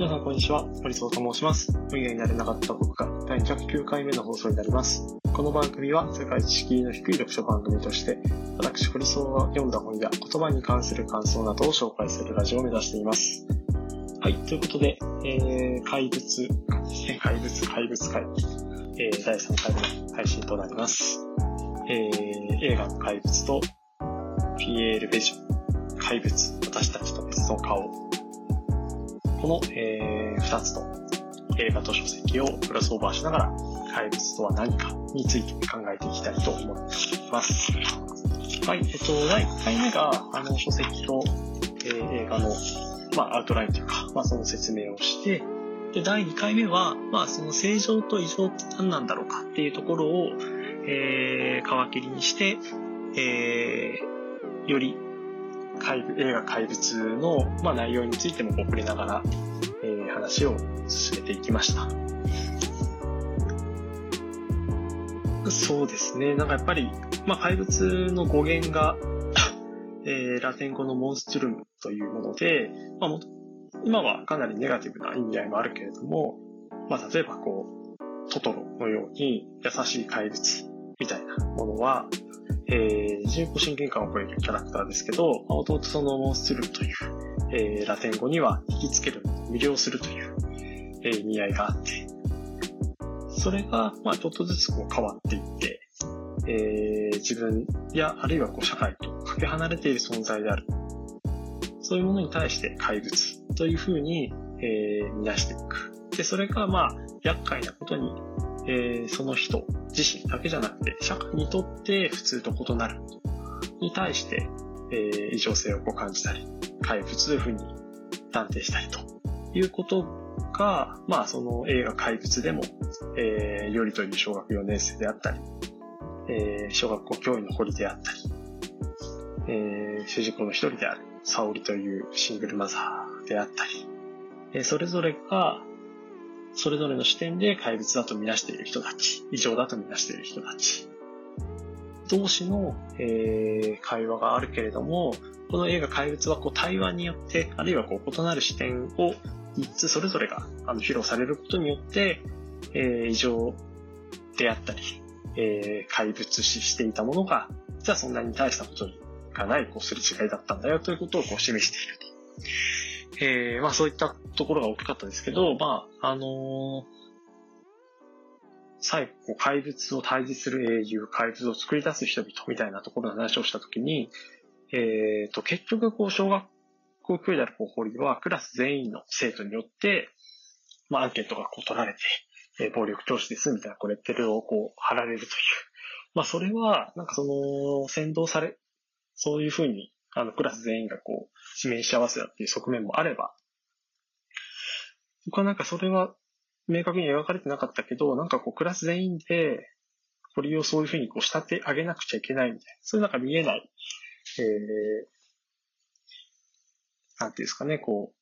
皆さん、こんにちは。森荘と申します。無理になれなかった僕が第209回目の放送になります。この番組は世界知識の低い読書番組として、私、堀荘が読んだ本や言葉に関する感想などを紹介するラジオを目指しています。はい、ということで、えー、怪物、怪物、怪物会、えー、第3回目の配信となります。えー、映画の怪物と、ピエール・ベジョン、怪物、私たちと別の顔、この、えー、2つと映画と書籍をクロスオーバーしながら怪物とは何かについて考えていきたいと思っています。はい、えっと、第1回目が、あの、書籍と、えー映画の、まあ、アウトラインというか、まあ、その説明をして、で、第2回目は、まあ、その正常と異常って何なんだろうかっていうところを、えー、皮切りにして、えー、より怪映画怪物の、まあ、内容についても触れながら、えー話を進めていきました。そうですね。なんかやっぱり、まあ、怪物の語源が、えーラテン語のモンストゥルムというもので、まあ、今はかなりネガティブな意味合いもあるけれども、まあ、例えばこう、トトロのように優しい怪物みたいなものは、えー、人工親近感を超えるキャラクターですけど、まあ弟そのモンスルという、えーラテン語には引きつける、魅了するという、えー意味合いがあって、それが、まあ、ちょっとずつこう変わっていって、えー自分や、あるいはこう社会とかけ離れている存在である。そういうものに対して怪物というふうに、えー、見出していく。で、それがまあ、厄介なことに、えーその人自身だけじゃなくて、社会にとって普通と異なるに対して、えー異常性をこう感じたり、怪物というふうに断定したりということが、まあその映画怪物でも、えー、よりという小学4年生であったり、えー小学校教員の堀であったり、えー主人公の一人である沙織というシングルマザーであったり、えーそれぞれが、それぞれの視点で怪物だと見なしている人たち、異常だと見なしている人たち、同士の、えー会話があるけれども、この映画怪物はこう対話によって、あるいはこう異なる視点を3つそれぞれがあの披露されることによって、えー異常であったり、えー怪物視していたものが、実はそんなに大したことがない、こう、すれ違いだったんだよということをこう示していると。えーまあそういったところが大きかったですけど、まあ、あのー最後、怪物を退治する英雄、怪物を作り出す人々みたいなところの話をしたときに、えっ、と、結局、こう、小学校教員であるこう堀は、クラス全員の生徒によって、まあ、アンケートがこう取られて、えー暴力教師ですみたいな、こう、レッテルをこう、貼られるという。まあ、それは、なんかその、先導され、そういうふうに、あの、クラス全員がこう、指名し合わせたっていう側面もあれば、僕はなんかそれは、明確に描かれてなかったけど、なんかこう、クラス全員で、堀をそういうふうにこう、仕立て上げなくちゃいけないみたいな、そういうなんか見えない、えー、なんていうんですかね、こう、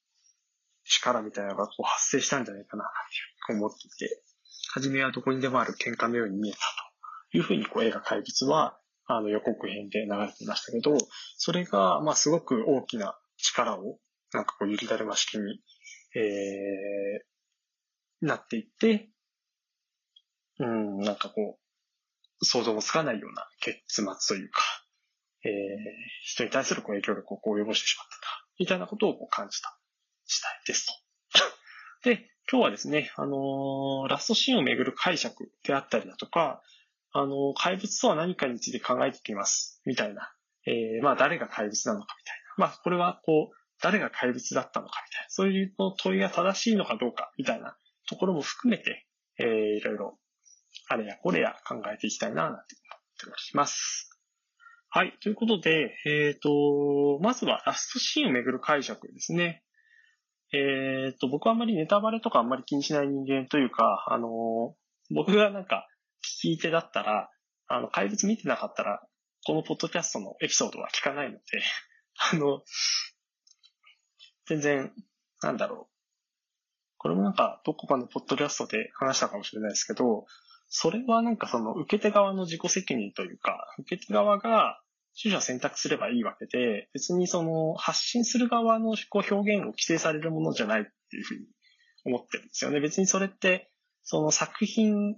力みたいなのがこう発生したんじゃないかな、っていうふうに思っていて、初めはどこにでもある喧嘩のように見えたというふうにこう映画怪物は、あの予告編で流れていましたけど、それが、まあすごく大きな力を、なんかこう雪だるま式に、えー、なっていって、うん、なんかこう、想像もつかないような結末というか、えー、人に対するこう影響力をこう及ぼしてしまったか、みたいなことをこう感じた次第ですと。で、今日はですね、あのーラストシーンをめぐる解釈であったりだとか、あの怪物とは何かについて考えていきます、みたいな。えー、まあ誰が怪物なのかみたいな。まあこれはこう、誰が怪物だったのかみたいな。そういう問いが正しいのかどうかみたいなところも含めて、えー、いろいろ、あれやこれや考えていきたいな、なんて思っております。はい。ということで、えっ、と、まずはラストシーンをめぐる解釈ですね。えっ、と、僕はあんまりネタバレとかあんまり気にしない人間というか、あの、僕がなんか聞き手だったら、あの、怪物見てなかったら、このポッドキャストのエピソードは聞かないので、あの、全然、なんだろう。これもなんか、どこかのポッドキャストで話したかもしれないですけど、それはなんかその受け手側の自己責任というか、受け手側が取捨選択すればいいわけで、別にその発信する側のこう表現を規制されるものじゃないっていうふうに思ってるんですよね。別にそれって、その作品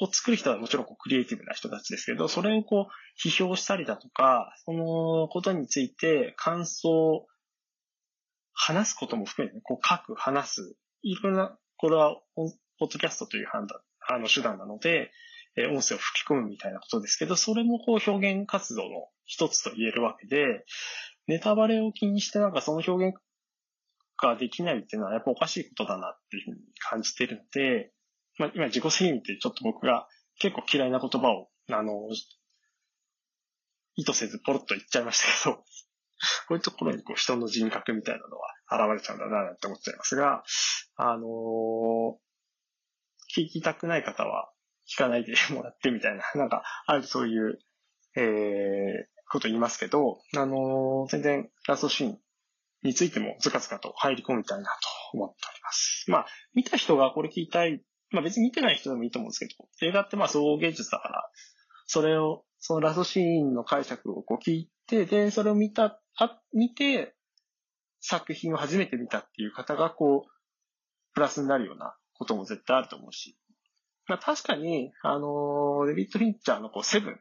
を作る人はもちろんこうクリエイティブな人たちですけど、それをこう批評したりだとか、そのことについて感想を話すことも含めて、こう書く、話す、いろんな、これはポッドキャストという判断、あの手段なので、え音声を吹き込むみたいなことですけど、それもこう表現活動の一つと言えるわけで、ネタバレを気にしてなんかその表現ができないっていうのはやっぱおかしいことだなっていうふうに感じてるので、まあ今自己責任ってちょっと僕が結構嫌いな言葉を、あの、意図せずポロッと言っちゃいましたけど、こういうところにこう人の人格みたいなのは現れちゃうんだなって思っちゃいますが、あの、聞きたくない方は聞かないでもらってみたいな、なんか、あるそういう、えー、こと言いますけど、あの、全然ラストシーンについてもずかずかと入り込みたいなと思っております。まあ、見た人がこれ聞いたい、まあ別に見てない人でもいいと思うんですけど、映画ってまあ総合芸術だから、それを、そのラストシーンの解釈をこう聞いて、で、それを見た、あ、見て、作品を初めて見たっていう方がこう、プラスになるようなことも絶対あると思うし。まあ確かに、あのー、デビッド・フィンチャーのこう、セブン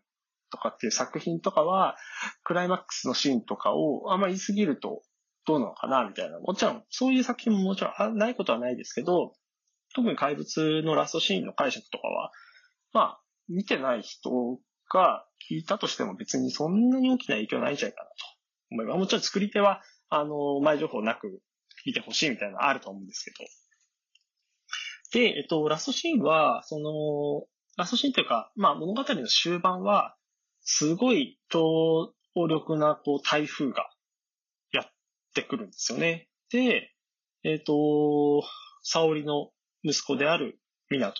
とかっていう作品とかは、クライマックスのシーンとかをあんま言いすぎるとどうなのかなみたいな。もちろん、そういう作品ももちろんないことはないですけど、特に怪物のラストシーンの解釈とかは、まあ、見てない人が聞いたとしても別にそんなに大きな影響ないんじゃないかなと思います。もちろん作り手は、あの、前情報なく聞いてほしいみたいなのあると思うんですけど。で、えっと、ラストシーンは、その、ラストシーンというか、まあ物語の終盤は、すごい強力なこう台風がやってくるんですよね。で、えっ、と、沙織の息子である湊と、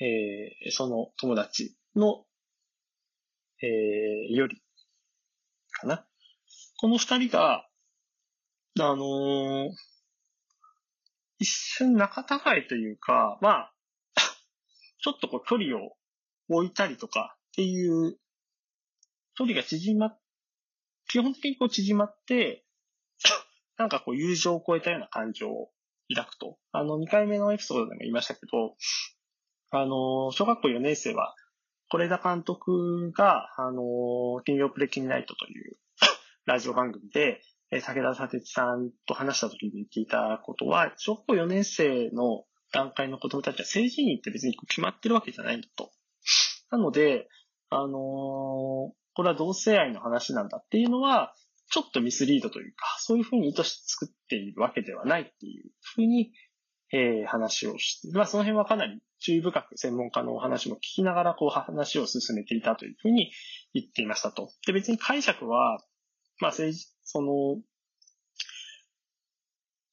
えー、その友達の、えー、より、かな。この二人が、あのー、一瞬仲違いというか、まあ、ちょっとこう距離を置いたりとかっていう距離が縮まっ、基本的にこう縮まって、なんかこう友情を超えたような感情を抱くと。あの、2回目のエピソードでも言いましたけど、あの、小学校4年生は、是枝監督が、あの、金曜プレキンナイトというラジオ番組で、武田佐哲さんと話した時に言っていたことは、小学校4年生の段階の子供たちは成人にって別に決まってるわけじゃないんだと。なので、あの、これは同性愛の話なんだっていうのは、ちょっとミスリードというか、そういうふうに意図して作っているわけではないっていうふうに、えー、話をして、まあその辺はかなり注意深く専門家のお話も聞きながらこう話を進めていたというふうに言っていましたと。で、別に解釈は、まあ政治、その、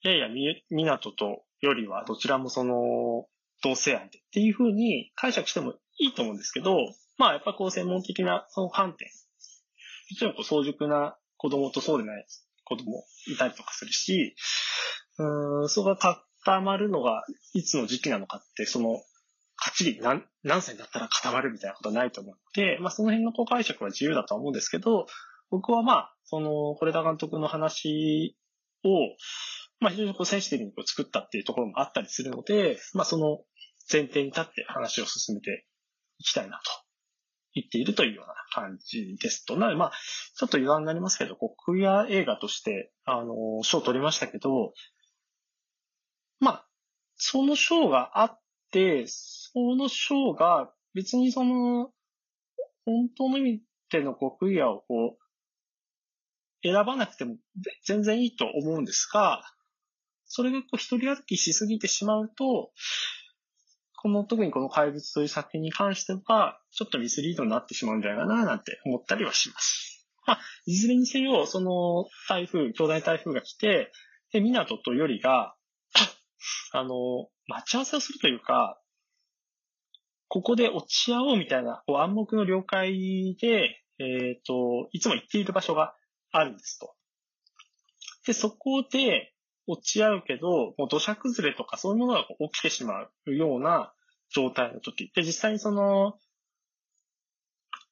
いやいやみ、港とよりはどちらもその、同性愛でっていうふうに解釈してもいいと思うんですけど、まあやっぱこう専門的なその観点。もちろんこう早熟な子供とそうでない子供いたりとかするし、うん、そこが固まるのがいつの時期なのかって、その、かっちり何何歳だったら固まるみたいなことはないと思うので、まあその辺のこう解釈は自由だと思うんですけど、僕はまあ、その、是枝監督の話を、まあ非常にこうセンシティブにこう作ったっていうところもあったりするので、まあその前提に立って話を進めていきたいなと言っているというような感じですと。なので、まあ、ちょっと余談になりますけど、こうクイア映画として、あの、賞を取りましたけど、まあ、その賞があって、その賞が別にその、本当の意味でのこうクイアをこう、選ばなくても全然いいと思うんですが、それがこう一人歩きしすぎてしまうと、この、特にこの怪物という作品に関しては、ちょっとミスリードになってしまうんじゃないかな、なんて思ったりはします。まあ、いずれにせよ、その台風、巨大台風が来て、で、港とよりが、あの、待ち合わせをするというか、ここで落ち合おうみたいな、こう暗黙の了解で、えっ、ー、と、いつも行っている場所があるんですと。で、そこで、落ち合うけど、もう土砂崩れとかそういうものが起きてしまうような状態の時。で、実際にその、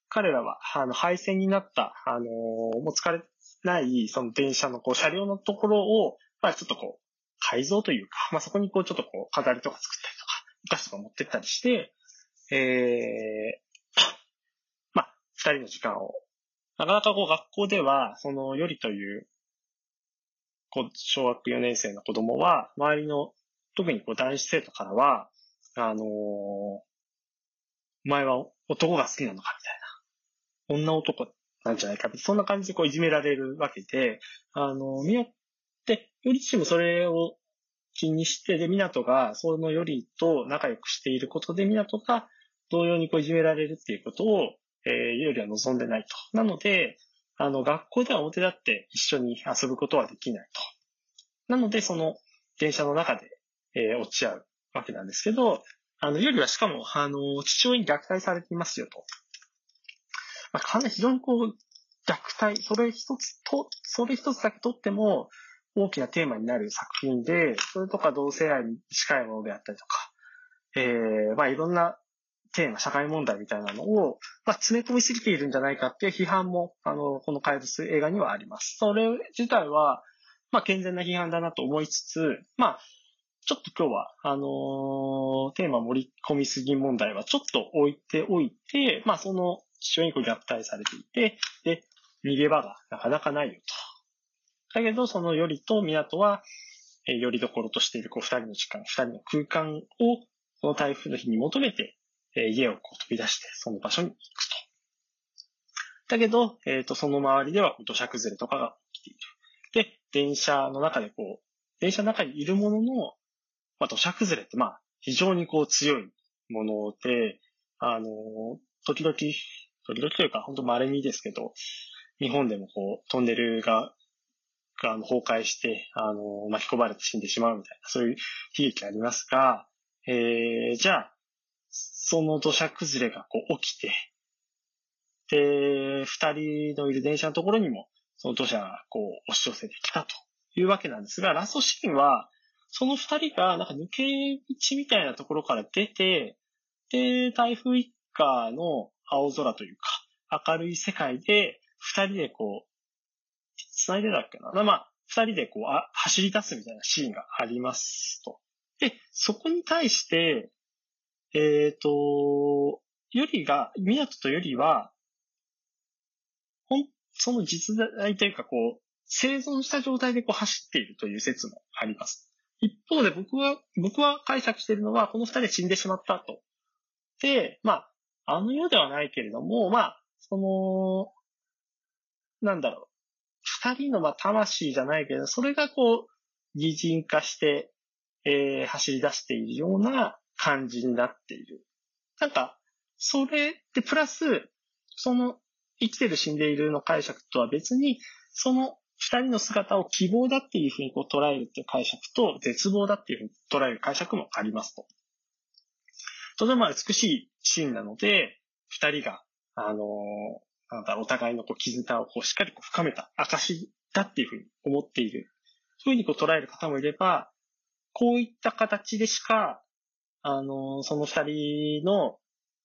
彼らは、あの、廃線になった、あのもう疲れない、その電車のこう車両のところを、まあちょっとこう、改造というか、まあ、そこにこうちょっとこう飾りとか作ったりとか、お菓子とか持ってったりして、えー、まあ、二人の時間を、なかなかこう学校では、そのよりとい、う、小学4年生の子供は、周りの、特にこう男子生徒からは、あのー、お前は男が好きなのかみたいな。女男なんじゃないかってそんな感じでこういじめられるわけで、あの、みなって、より自身もそれを気にして、で、港がそのよりと仲良くしていることで、港が同様にこういじめられるっていうことを、えー、よりは望んでないと。なので、あの、学校では表立って一緒に遊ぶことはできないと。なので、その電車の中で、えー、落ち合うわけなんですけど、あの、よりはしかも、あの、父親に虐待されていますよと。まあ、かなり非常にこう、虐待、それ一つと、それ一つだけとっても、大きなテーマになる作品で、それとか同性愛に近いものであったりとか、えー、まあいろんなテーマ、社会問題みたいなのを、まあ、詰め込みすぎているんじゃないかっていう批判も、あの、この怪物映画にはあります。それ自体は、まあ、健全な批判だなと思いつつ、まあ、ちょっと今日は、あのー、テーマ盛り込みすぎ問題はちょっと置いておいて、まあ、その、父親に虐待されていて、で、逃げ場がなかなかないよと。だけど、そのよりと港は、えー、よりどころとしている、こう、二人の時間、二人の空間を、この台風の日に求めて、えー、家をこう飛び出して、その場所に行くと。だけど、えっ、ー、と、その周りでは土砂崩れとかが起きている。で、電車の中でこう、電車の中にいるものの、まあ、土砂崩れって、まあ、非常にこう強いもので、あの、時々、時々というか、本当稀にですけど、日本でもこう、トンネルが、が崩壊して、あの、巻き込まれて死んでしまうみたいな、そういう悲劇ありますが、えー、じゃあ、その土砂崩れがこう起きて、で、二人のいる電車のところにも、その土砂がこう押し寄せてきたというわけなんですが、ラストシーンは、その二人がなんか抜け道みたいなところから出て、で、台風一過の青空というか、明るい世界で、二人でこう、繋いでたっけなまあ、二人でこうあ、走り出すみたいなシーンがありますと。で、そこに対して、えっ、ー、と、よりが、港とよりは、ほん、その実在というかこう、生存した状態でこう走っているという説もあります。一方で僕は、僕は解釈しているのは、この二人死んでしまったと。で、まあ、あの世ではないけれども、まあ、その、なんだろう。二人のまあ魂じゃないけど、それがこう、擬人化して、えー、走り出しているような感じになっている。なんか、それでプラス、その生きてる死んでいるの解釈とは別に、その二人の姿を希望だっていうふうにこう捉えるっていう解釈と、絶望だっていうふうに捉える解釈もありますと。とても美しいシーンなので、二人が、あのー、なんだお互いのこう絆をこうしっかりこう深めた証だっていうふうに思っている。そういうふうにこう捉える方もいれば、こういった形でしか、あの、その二人の、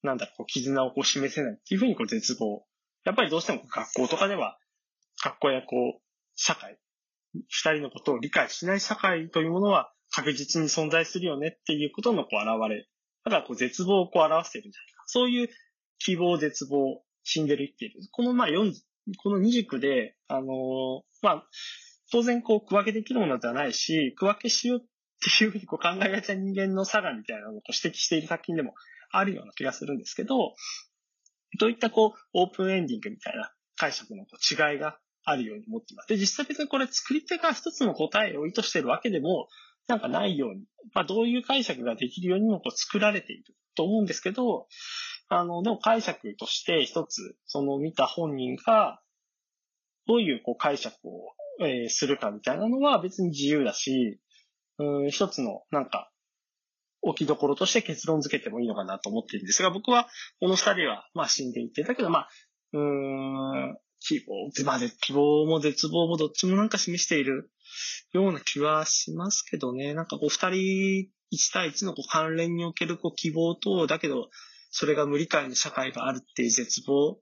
なんだろう、こう、絆をこう示せないっていうふうにこう絶望。やっぱりどうしても学校とかでは、学校やこう、社会、二人のことを理解しない社会というものは確実に存在するよねっていうことのこう現れ。だからこう絶望をこう表してるんじゃないか。そういう希望、絶望、死んでる生きている。このまあ4、この二軸で、あのー、まあ、当然こう区分けできるものではないし、区分けしようっていうふうにこう考えがちな人間の差がみたいなのを指摘している作品でもあるような気がするんですけど、どういったこう、オープンエンディングみたいな解釈の違いがあるように思っています。で、実際別にこれ作り手が一つの答えを意図しているわけでも、なんかないように、まあどういう解釈ができるようにもこう作られていると思うんですけど、あの、でも解釈として一つ、その見た本人が、どういうこう解釈を、するかみたいなのは別に自由だし、うん、一つの、なんか、置きどころとして結論付けてもいいのかなと思ってるんですが、僕は、この二人は、まあ死んでいて、だけどまあ、うーん、希望、まあ、希望も絶望もどっちもなんか示しているような気はしますけどね。なんかこう二人、一対一のこう関連におけるこう希望と、だけど、それが無理解の社会があるっていう絶望、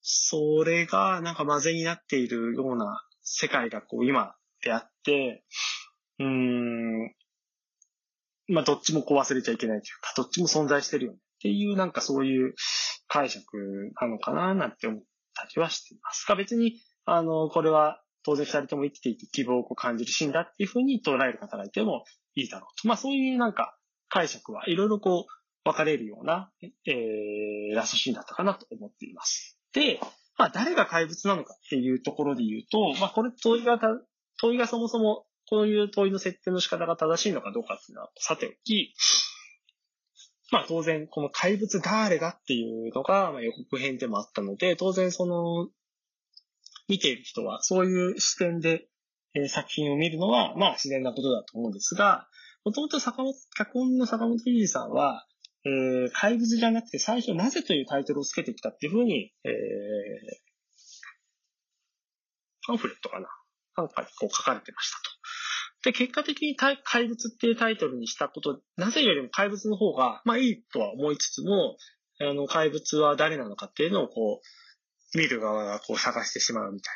それがなんか混ぜになっているような世界がこう今であって、うん、まあ、どっちもこう忘れちゃいけないというか、どっちも存在してるよねっていう、なんかそういう解釈なのかななんて思ったりはしていますが、別に、あの、これは当然二人とも生きていて希望を感じるシーンだっていうふうに捉える方がいてもいいだろうと。まあそういうなんか解釈はいろいろこう分かれるような、えー、ラストシーンだったかなと思っています。で、まあ誰が怪物なのかっていうところで言うと、まあこれ問いが問いがそもそもこういう問いの設定の仕方が正しいのかどうかっていうのはさておき、まあ当然この怪物誰がっていうのが、まあ、予告編でもあったので、当然その見ている人はそういう視点で、え、作品を見るのはまあ自然なことだと思うんですが、もともと坂本、脚本の坂本龍二さんは、えー、怪物じゃなくて最初なぜというタイトルをつけてきたっていうふうに、えー、パンフレットかな。なんかこう書かれてましたと。で、結果的に怪物っていうタイトルにしたこと、なぜよりも怪物の方が、まあいいとは思いつつも、あの、怪物は誰なのかっていうのをこう、見る側がこう探してしまうみたい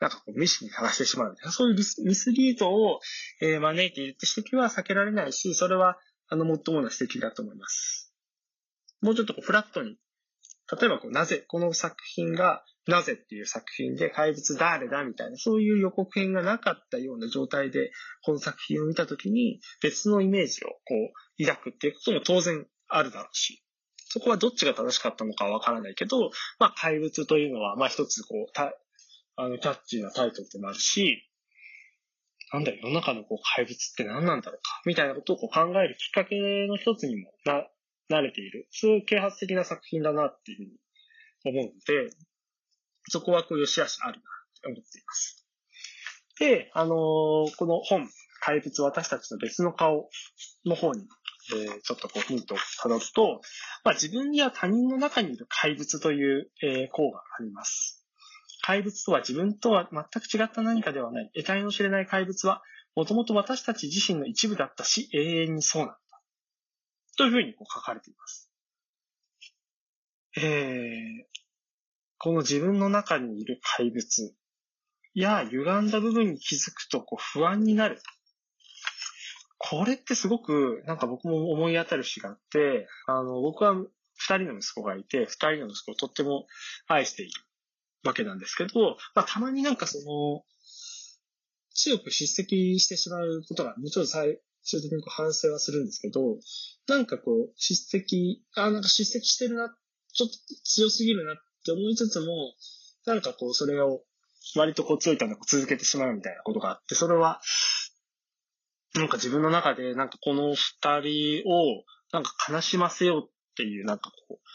な。なんかこう、ミシに探してしまうみたいな。そういうミスリードを、え、招いているって指摘は避けられないし、それは、あの、最もな指摘だと思います。もうちょっとこう、フラットに、例えばこう、なぜ、この作品が、なぜっていう作品で怪物誰だみたいな、そういう予告編がなかったような状態で、この作品を見たときに別のイメージをこう抱くっていうことも当然あるだろうし、そこはどっちが正しかったのかわからないけど、まあ怪物というのは、まあ一つこう、た、あの、キャッチーなタイトルでもあるし、なんだ、世の中のこう怪物って何なんだろうか、みたいなことをこう考えるきっかけの一つにもな、慣れている。そういう啓発的な作品だなっていうふうに思うので、そこはこう、良し悪しあるなと思っています。で、あのー、この本、怪物私たちの別の顔の方に、えー、ちょっとこうヒントを辿ると、まあ、自分や他人の中にいる怪物という、えー、項があります。怪物とは自分とは全く違った何かではない。得体の知れない怪物は、もともと私たち自身の一部だったし、永遠にそうなんだ。というふうにこう書かれています。えー、この自分の中にいる怪物や歪んだ部分に気づくとこう不安になる。これってすごくなんか僕も思い当たる詩があって、あの、僕は二人の息子がいて、二人の息子をとっても愛しているわけなんですけど、まあ、たまになんかその、強く叱責してしまうことが、もちろん最終的に反省はするんですけど、なんかこう、叱責、あ、なんか叱責してるな、ちょっと強すぎるなって思いつつも、なんかこう、それを割とこう強い感覚続けてしまうみたいなことがあって、それは、なんか自分の中で、なんかこの二人を、なんか悲しませようっていう、なんかこう、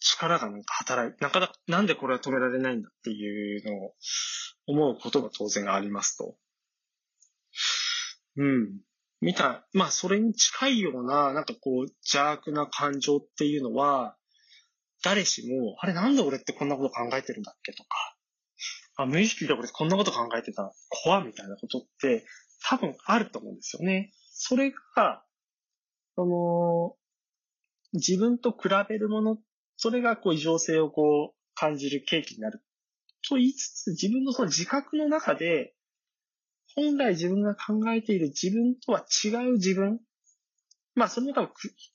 力がなんか働い、なかなか、なんでこれは止められないんだっていうのを思うことが当然ありますと。うん。見た、まあそれに近いような、なんかこう邪悪な感情っていうのは、誰しも、あれなんで俺ってこんなこと考えてるんだっけとか、あ、無意識で俺こんなこと考えてた、怖みたいなことって多分あると思うんですよね。それが、その、自分と比べるもの、それがこう異常性をこう感じる契機になる。と言いつつ、自分のその自覚の中で、本来自分が考えている自分とは違う自分。まあ、それも多分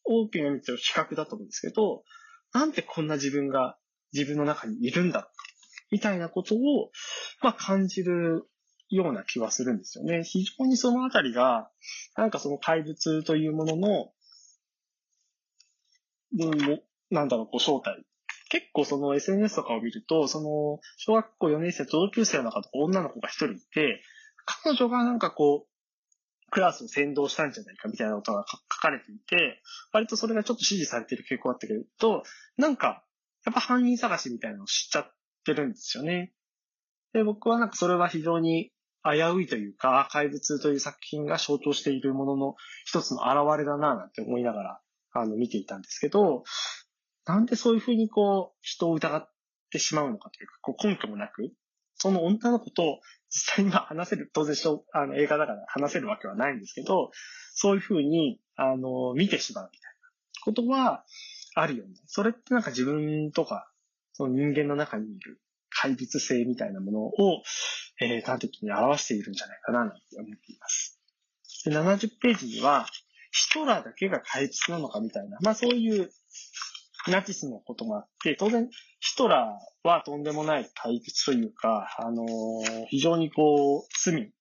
大きな意味での比較だと思うんですけど、なんでこんな自分が自分の中にいるんだみたいなことを、まあ、感じるような気はするんですよね。非常にそのあたりが、なんかその怪物というものの、うん、なんだろう、こう正体。結構その SNS とかを見ると、その、小学校4年生、同級生の中と女の子が一人いて、彼女がなんかこう、クラスを先導したんじゃないかみたいなことが書かれていて、割とそれがちょっと支持されている傾向あったけど、なんか、やっぱ犯人探しみたいなのを知っちゃってるんですよね。で、僕はなんかそれは非常に危ういというか、怪物という作品が象徴しているものの一つの表れだなぁなんて思いながら、あの、見ていたんですけど、なんでそういうふうにこう、人を疑ってしまうのかというか、こう根拠もなく、その女の子と実際には話せる、当然あの映画だから話せるわけはないんですけど、そういうふうに、あの、見てしまうみたいなことはあるよね。それってなんか自分とか、その人間の中にいる怪物性みたいなものを、えー、端的に表しているんじゃないかな、なんて思っています。で、70ページには、ヒトラーだけが怪物なのかみたいな、まあそういうナチスのことがあって、当然、ヒトラーはとんでもない怪物というか、あのー、非常にこう、罪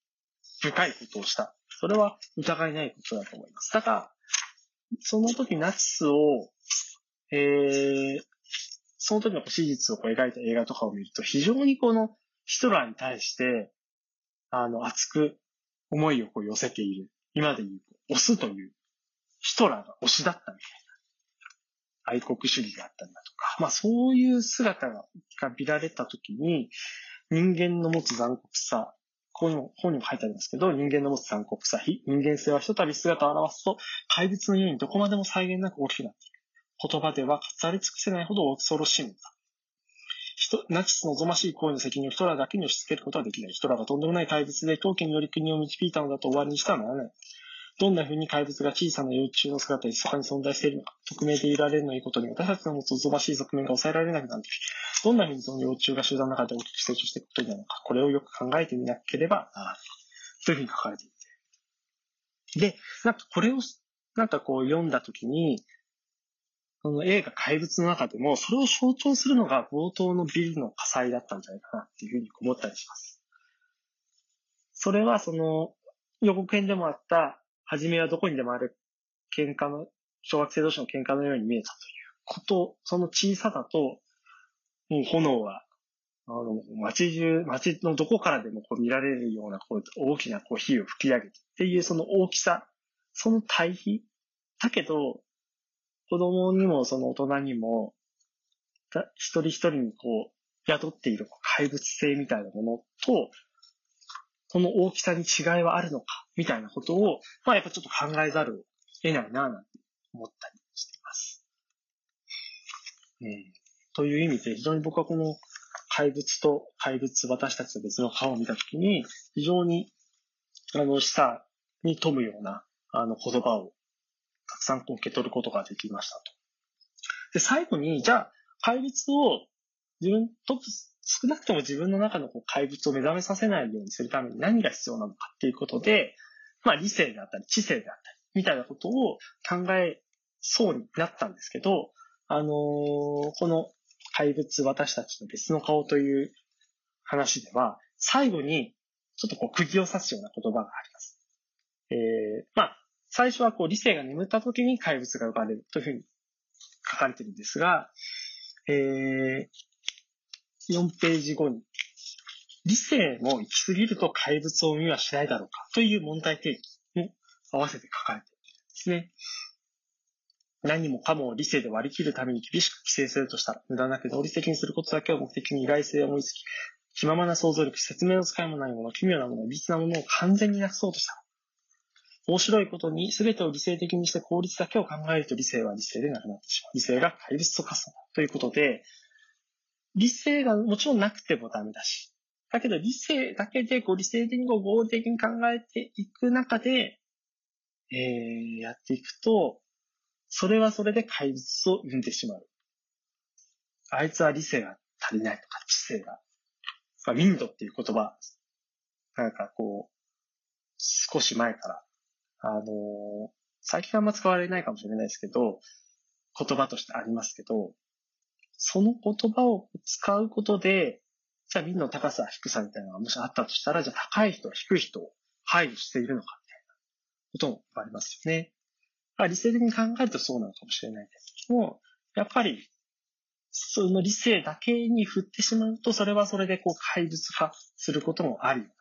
深いことをした。それは疑いないことだと思います。ただ、その時ナチスを、えー、その時の史実をこう描いた映画とかを見ると、非常にこのヒトラーに対して、あの、熱く思いをこう寄せている。今で言う、オスという、ヒトラーが推しだったみたいな。愛国主義があったんだとか。まあそういう姿が見られた時に、人間の持つ残酷さ、この本にも書いてありますけど、人間の持つ残酷さ、人間性はひとたび姿を表すと、怪物のようにどこまでも再現なく大きくなっている。言葉では語り尽くせないほど恐ろしいものだ。ナチスの望ましい行為の責任をヒトラーだけに押し付けることはできない。ヒトラーがとんでもない怪物で狂気により国を導いたのだと終わりにしてはならない。どんな風に怪物が小さな幼虫の姿に密かに存在しているのか、匿名でいられるのいいことに私たちの持つ望ましい側面が抑えられなくなっている。どんな風にその幼虫が集団の中で大きく成長していくことになるのか、これをよく考えてみなければならない。というふうに書かれていて。で、なんかこれを、なんかこう読んだときに、その映画怪物の中でも、それを象徴するのが冒頭のビルの火災だったんじゃないかなっていうふうに思ったりします。それはその予告編でもあった、初めはどこにでもある喧嘩の、小学生同士の喧嘩のように見えたということ、その小ささと、もう炎は、あの、街中、街のどこからでもこう見られるような、こう、大きなこう火を吹き上げてっていうその大きさ、その対比。だけど、子供にもその大人にも、一人一人にこう、宿っている怪物性みたいなものと、この大きさに違いはあるのか、みたいなことを、まあやっぱちょっと考えざるを得ないな、なんて思ったりしています。うん。という意味で、非常に僕はこの怪物と怪物、私たちと別の顔を見たときに、非常に、あの、下に富むような、あの、言葉をたくさんこう受け取ることができましたと。で、最後に、じゃあ、怪物を自分と、少なくとも自分の中のこう怪物を目覚めさせないようにするために何が必要なのかっていうことで、まあ理性であったり知性であったり、みたいなことを考えそうになったんですけど、あのー、この怪物私たちの別の顔という話では、最後にちょっとこう釘を刺すような言葉があります。えー、まあ、最初はこう理性が眠った時に怪物が生まれるというふうに書かれてるんですが、えー、4ページ後に、理性も行き過ぎると怪物を見はしないだろうかという問題提起も合わせて書かれているんですね。何もかも理性で割り切るために厳しく規制するとしたら、無駄なく合理的にすることだけを目的に意外性を思いつき、気ままな想像力、説明の使いもないもの、奇妙なもの、微なものを完全になくそうとした。面白いことに全てを理性的にして効率だけを考えると理性は理性でなくなってしまう。理性が怪物と化すということで、理性がもちろんなくてもダメだし、だけど理性だけでこう理性的にこう合理的に考えていく中で、えー、やっていくと、それはそれで怪物を生んでしまう。あいつは理性が足りないとか、知性が。まあ、民度っていう言葉、なんかこう、少し前からあの、最近あんま使われないかもしれないですけど、言葉としてありますけど、その言葉を使うことで、じゃあ民の高さ、低さみたいなのがもしあったとしたら、じゃあ高い人、低い人を配慮しているのかみたいなこともありますよね。理性的に考えるとそうなのかもしれないですけども、やっぱり、その理性だけに振ってしまうと、それはそれでこう怪物化することもあるよな、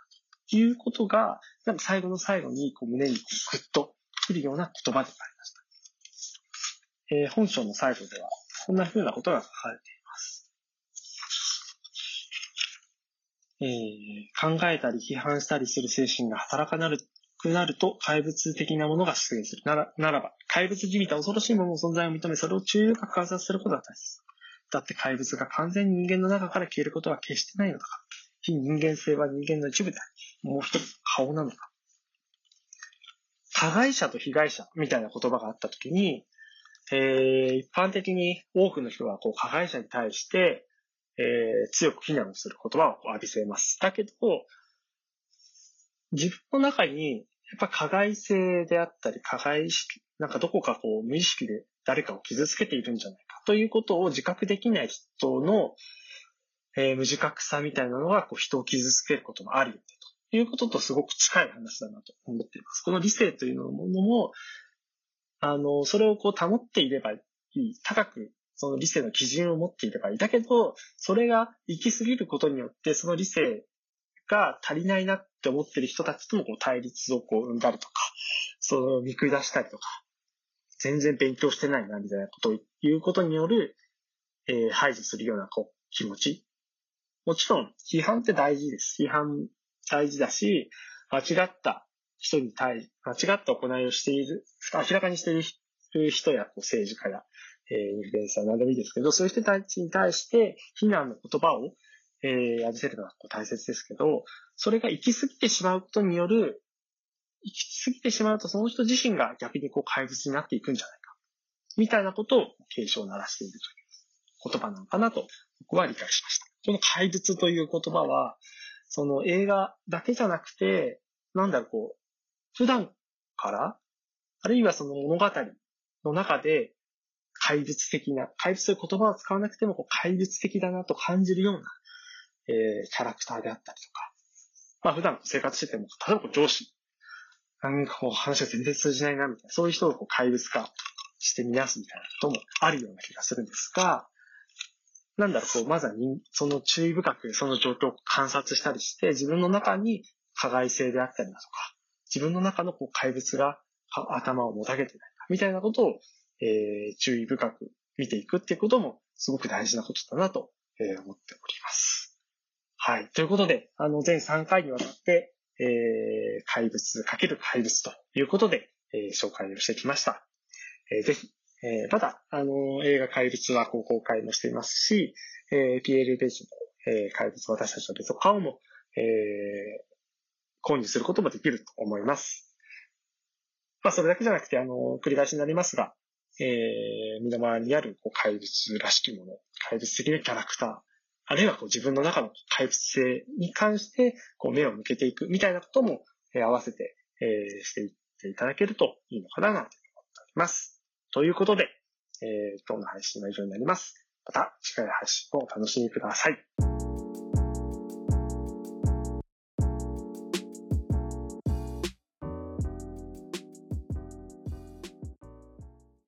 ということが、なんか最後の最後にこう胸にこうグッとくるような言葉でありました。えー、本書の最後では、こんな風なことが書かれています。えー、考えたり批判したりする精神が働かなるくなると怪物的なものが出現する。ならならば、怪物じみた恐ろしいものの存在を認め、それを注意深く観察することが大切。だって怪物が完全に人間の中から消えることは決してないのだから。非人間性は人間の一部であり、もう一つ顔なのか。加害者と被害者みたいな言葉があったときに、えー、一般的に多くの人はこう加害者に対して、えー、強く非難をする言葉を浴びせます。だけど、自分の中に、やっぱ加害性であったり、加害意識、なんかどこかこう無意識で誰かを傷つけているんじゃないかということを自覚できない人の、えー、無自覚さみたいなのがこう人を傷つけることもあるよねということとすごく近い話だなと思っています。この理性というのものも、あの、それをこう保っていればいい。高くその理性の基準を持っていればいい。だけど、それが行き過ぎることによって、その理性が足りないなって思ってる人たちともこう対立をこう生んだりとか、その見下したりとか、全然勉強してないなみたいなことを言うことによる、えー、排除するようなこう気持ち。もちろん、批判って大事です。批判大事だし、間違った人に対、間違った行いをしている、明らかにしている人や政治家や、えー、インフルエンサーなどもいいですけど、そういう人たちに対して非難の言葉を、えー、浴びせるのが大切ですけど、それが行き過ぎてしまうことによる、行き過ぎてしまうとその人自身が逆にこう怪物になっていくんじゃないか。みたいなことを警鐘を鳴らしているという言葉なのかなと僕は理解しました。この怪物という言葉は、その映画だけじゃなくて、なんだろう、こう、普段から、あるいはその物語の中で、怪物的な、怪物という言葉を使わなくても怪物的だなと感じるような、えー、キャラクターであったりとか、まあ普段生活してても、例えば上司、なんかこう話が全然通じないなみたいな、そういう人をこう怪物化してみなすみたいなこともあるような気がするんですが、なんだろう、こう、まずはその注意深くその状況を観察したりして、自分の中に加害性であったりだとか、自分の中のこう怪物が頭をもたげてないか、みたいなことを、えー、注意深く見ていくっていうこともすごく大事なことだなと、えー、思っております。はい。ということで、あの、全3回にわたって、えー、怪物かける怪物ということで、えー、紹介をしてきました。えー、ぜひ、えー、まだ、あの、映画怪物はこう公開もしていますし、えー、PL ページの、えー、怪物私たちの別の顔も、えー、購入することもできると思います。まあ、それだけじゃなくて、あの、繰り返しになりますが、えー、身の回りにあるこう怪物らしきもの、怪物的なキャラクター、あるいはこう自分の中の怪物性に関してこう目を向けていくみたいなことも、えー、合わせて、えー、していっていただけるといいのかななんて思っております。ということで、えー、今日の配信は以上になります。また次回の配信をお楽しみください。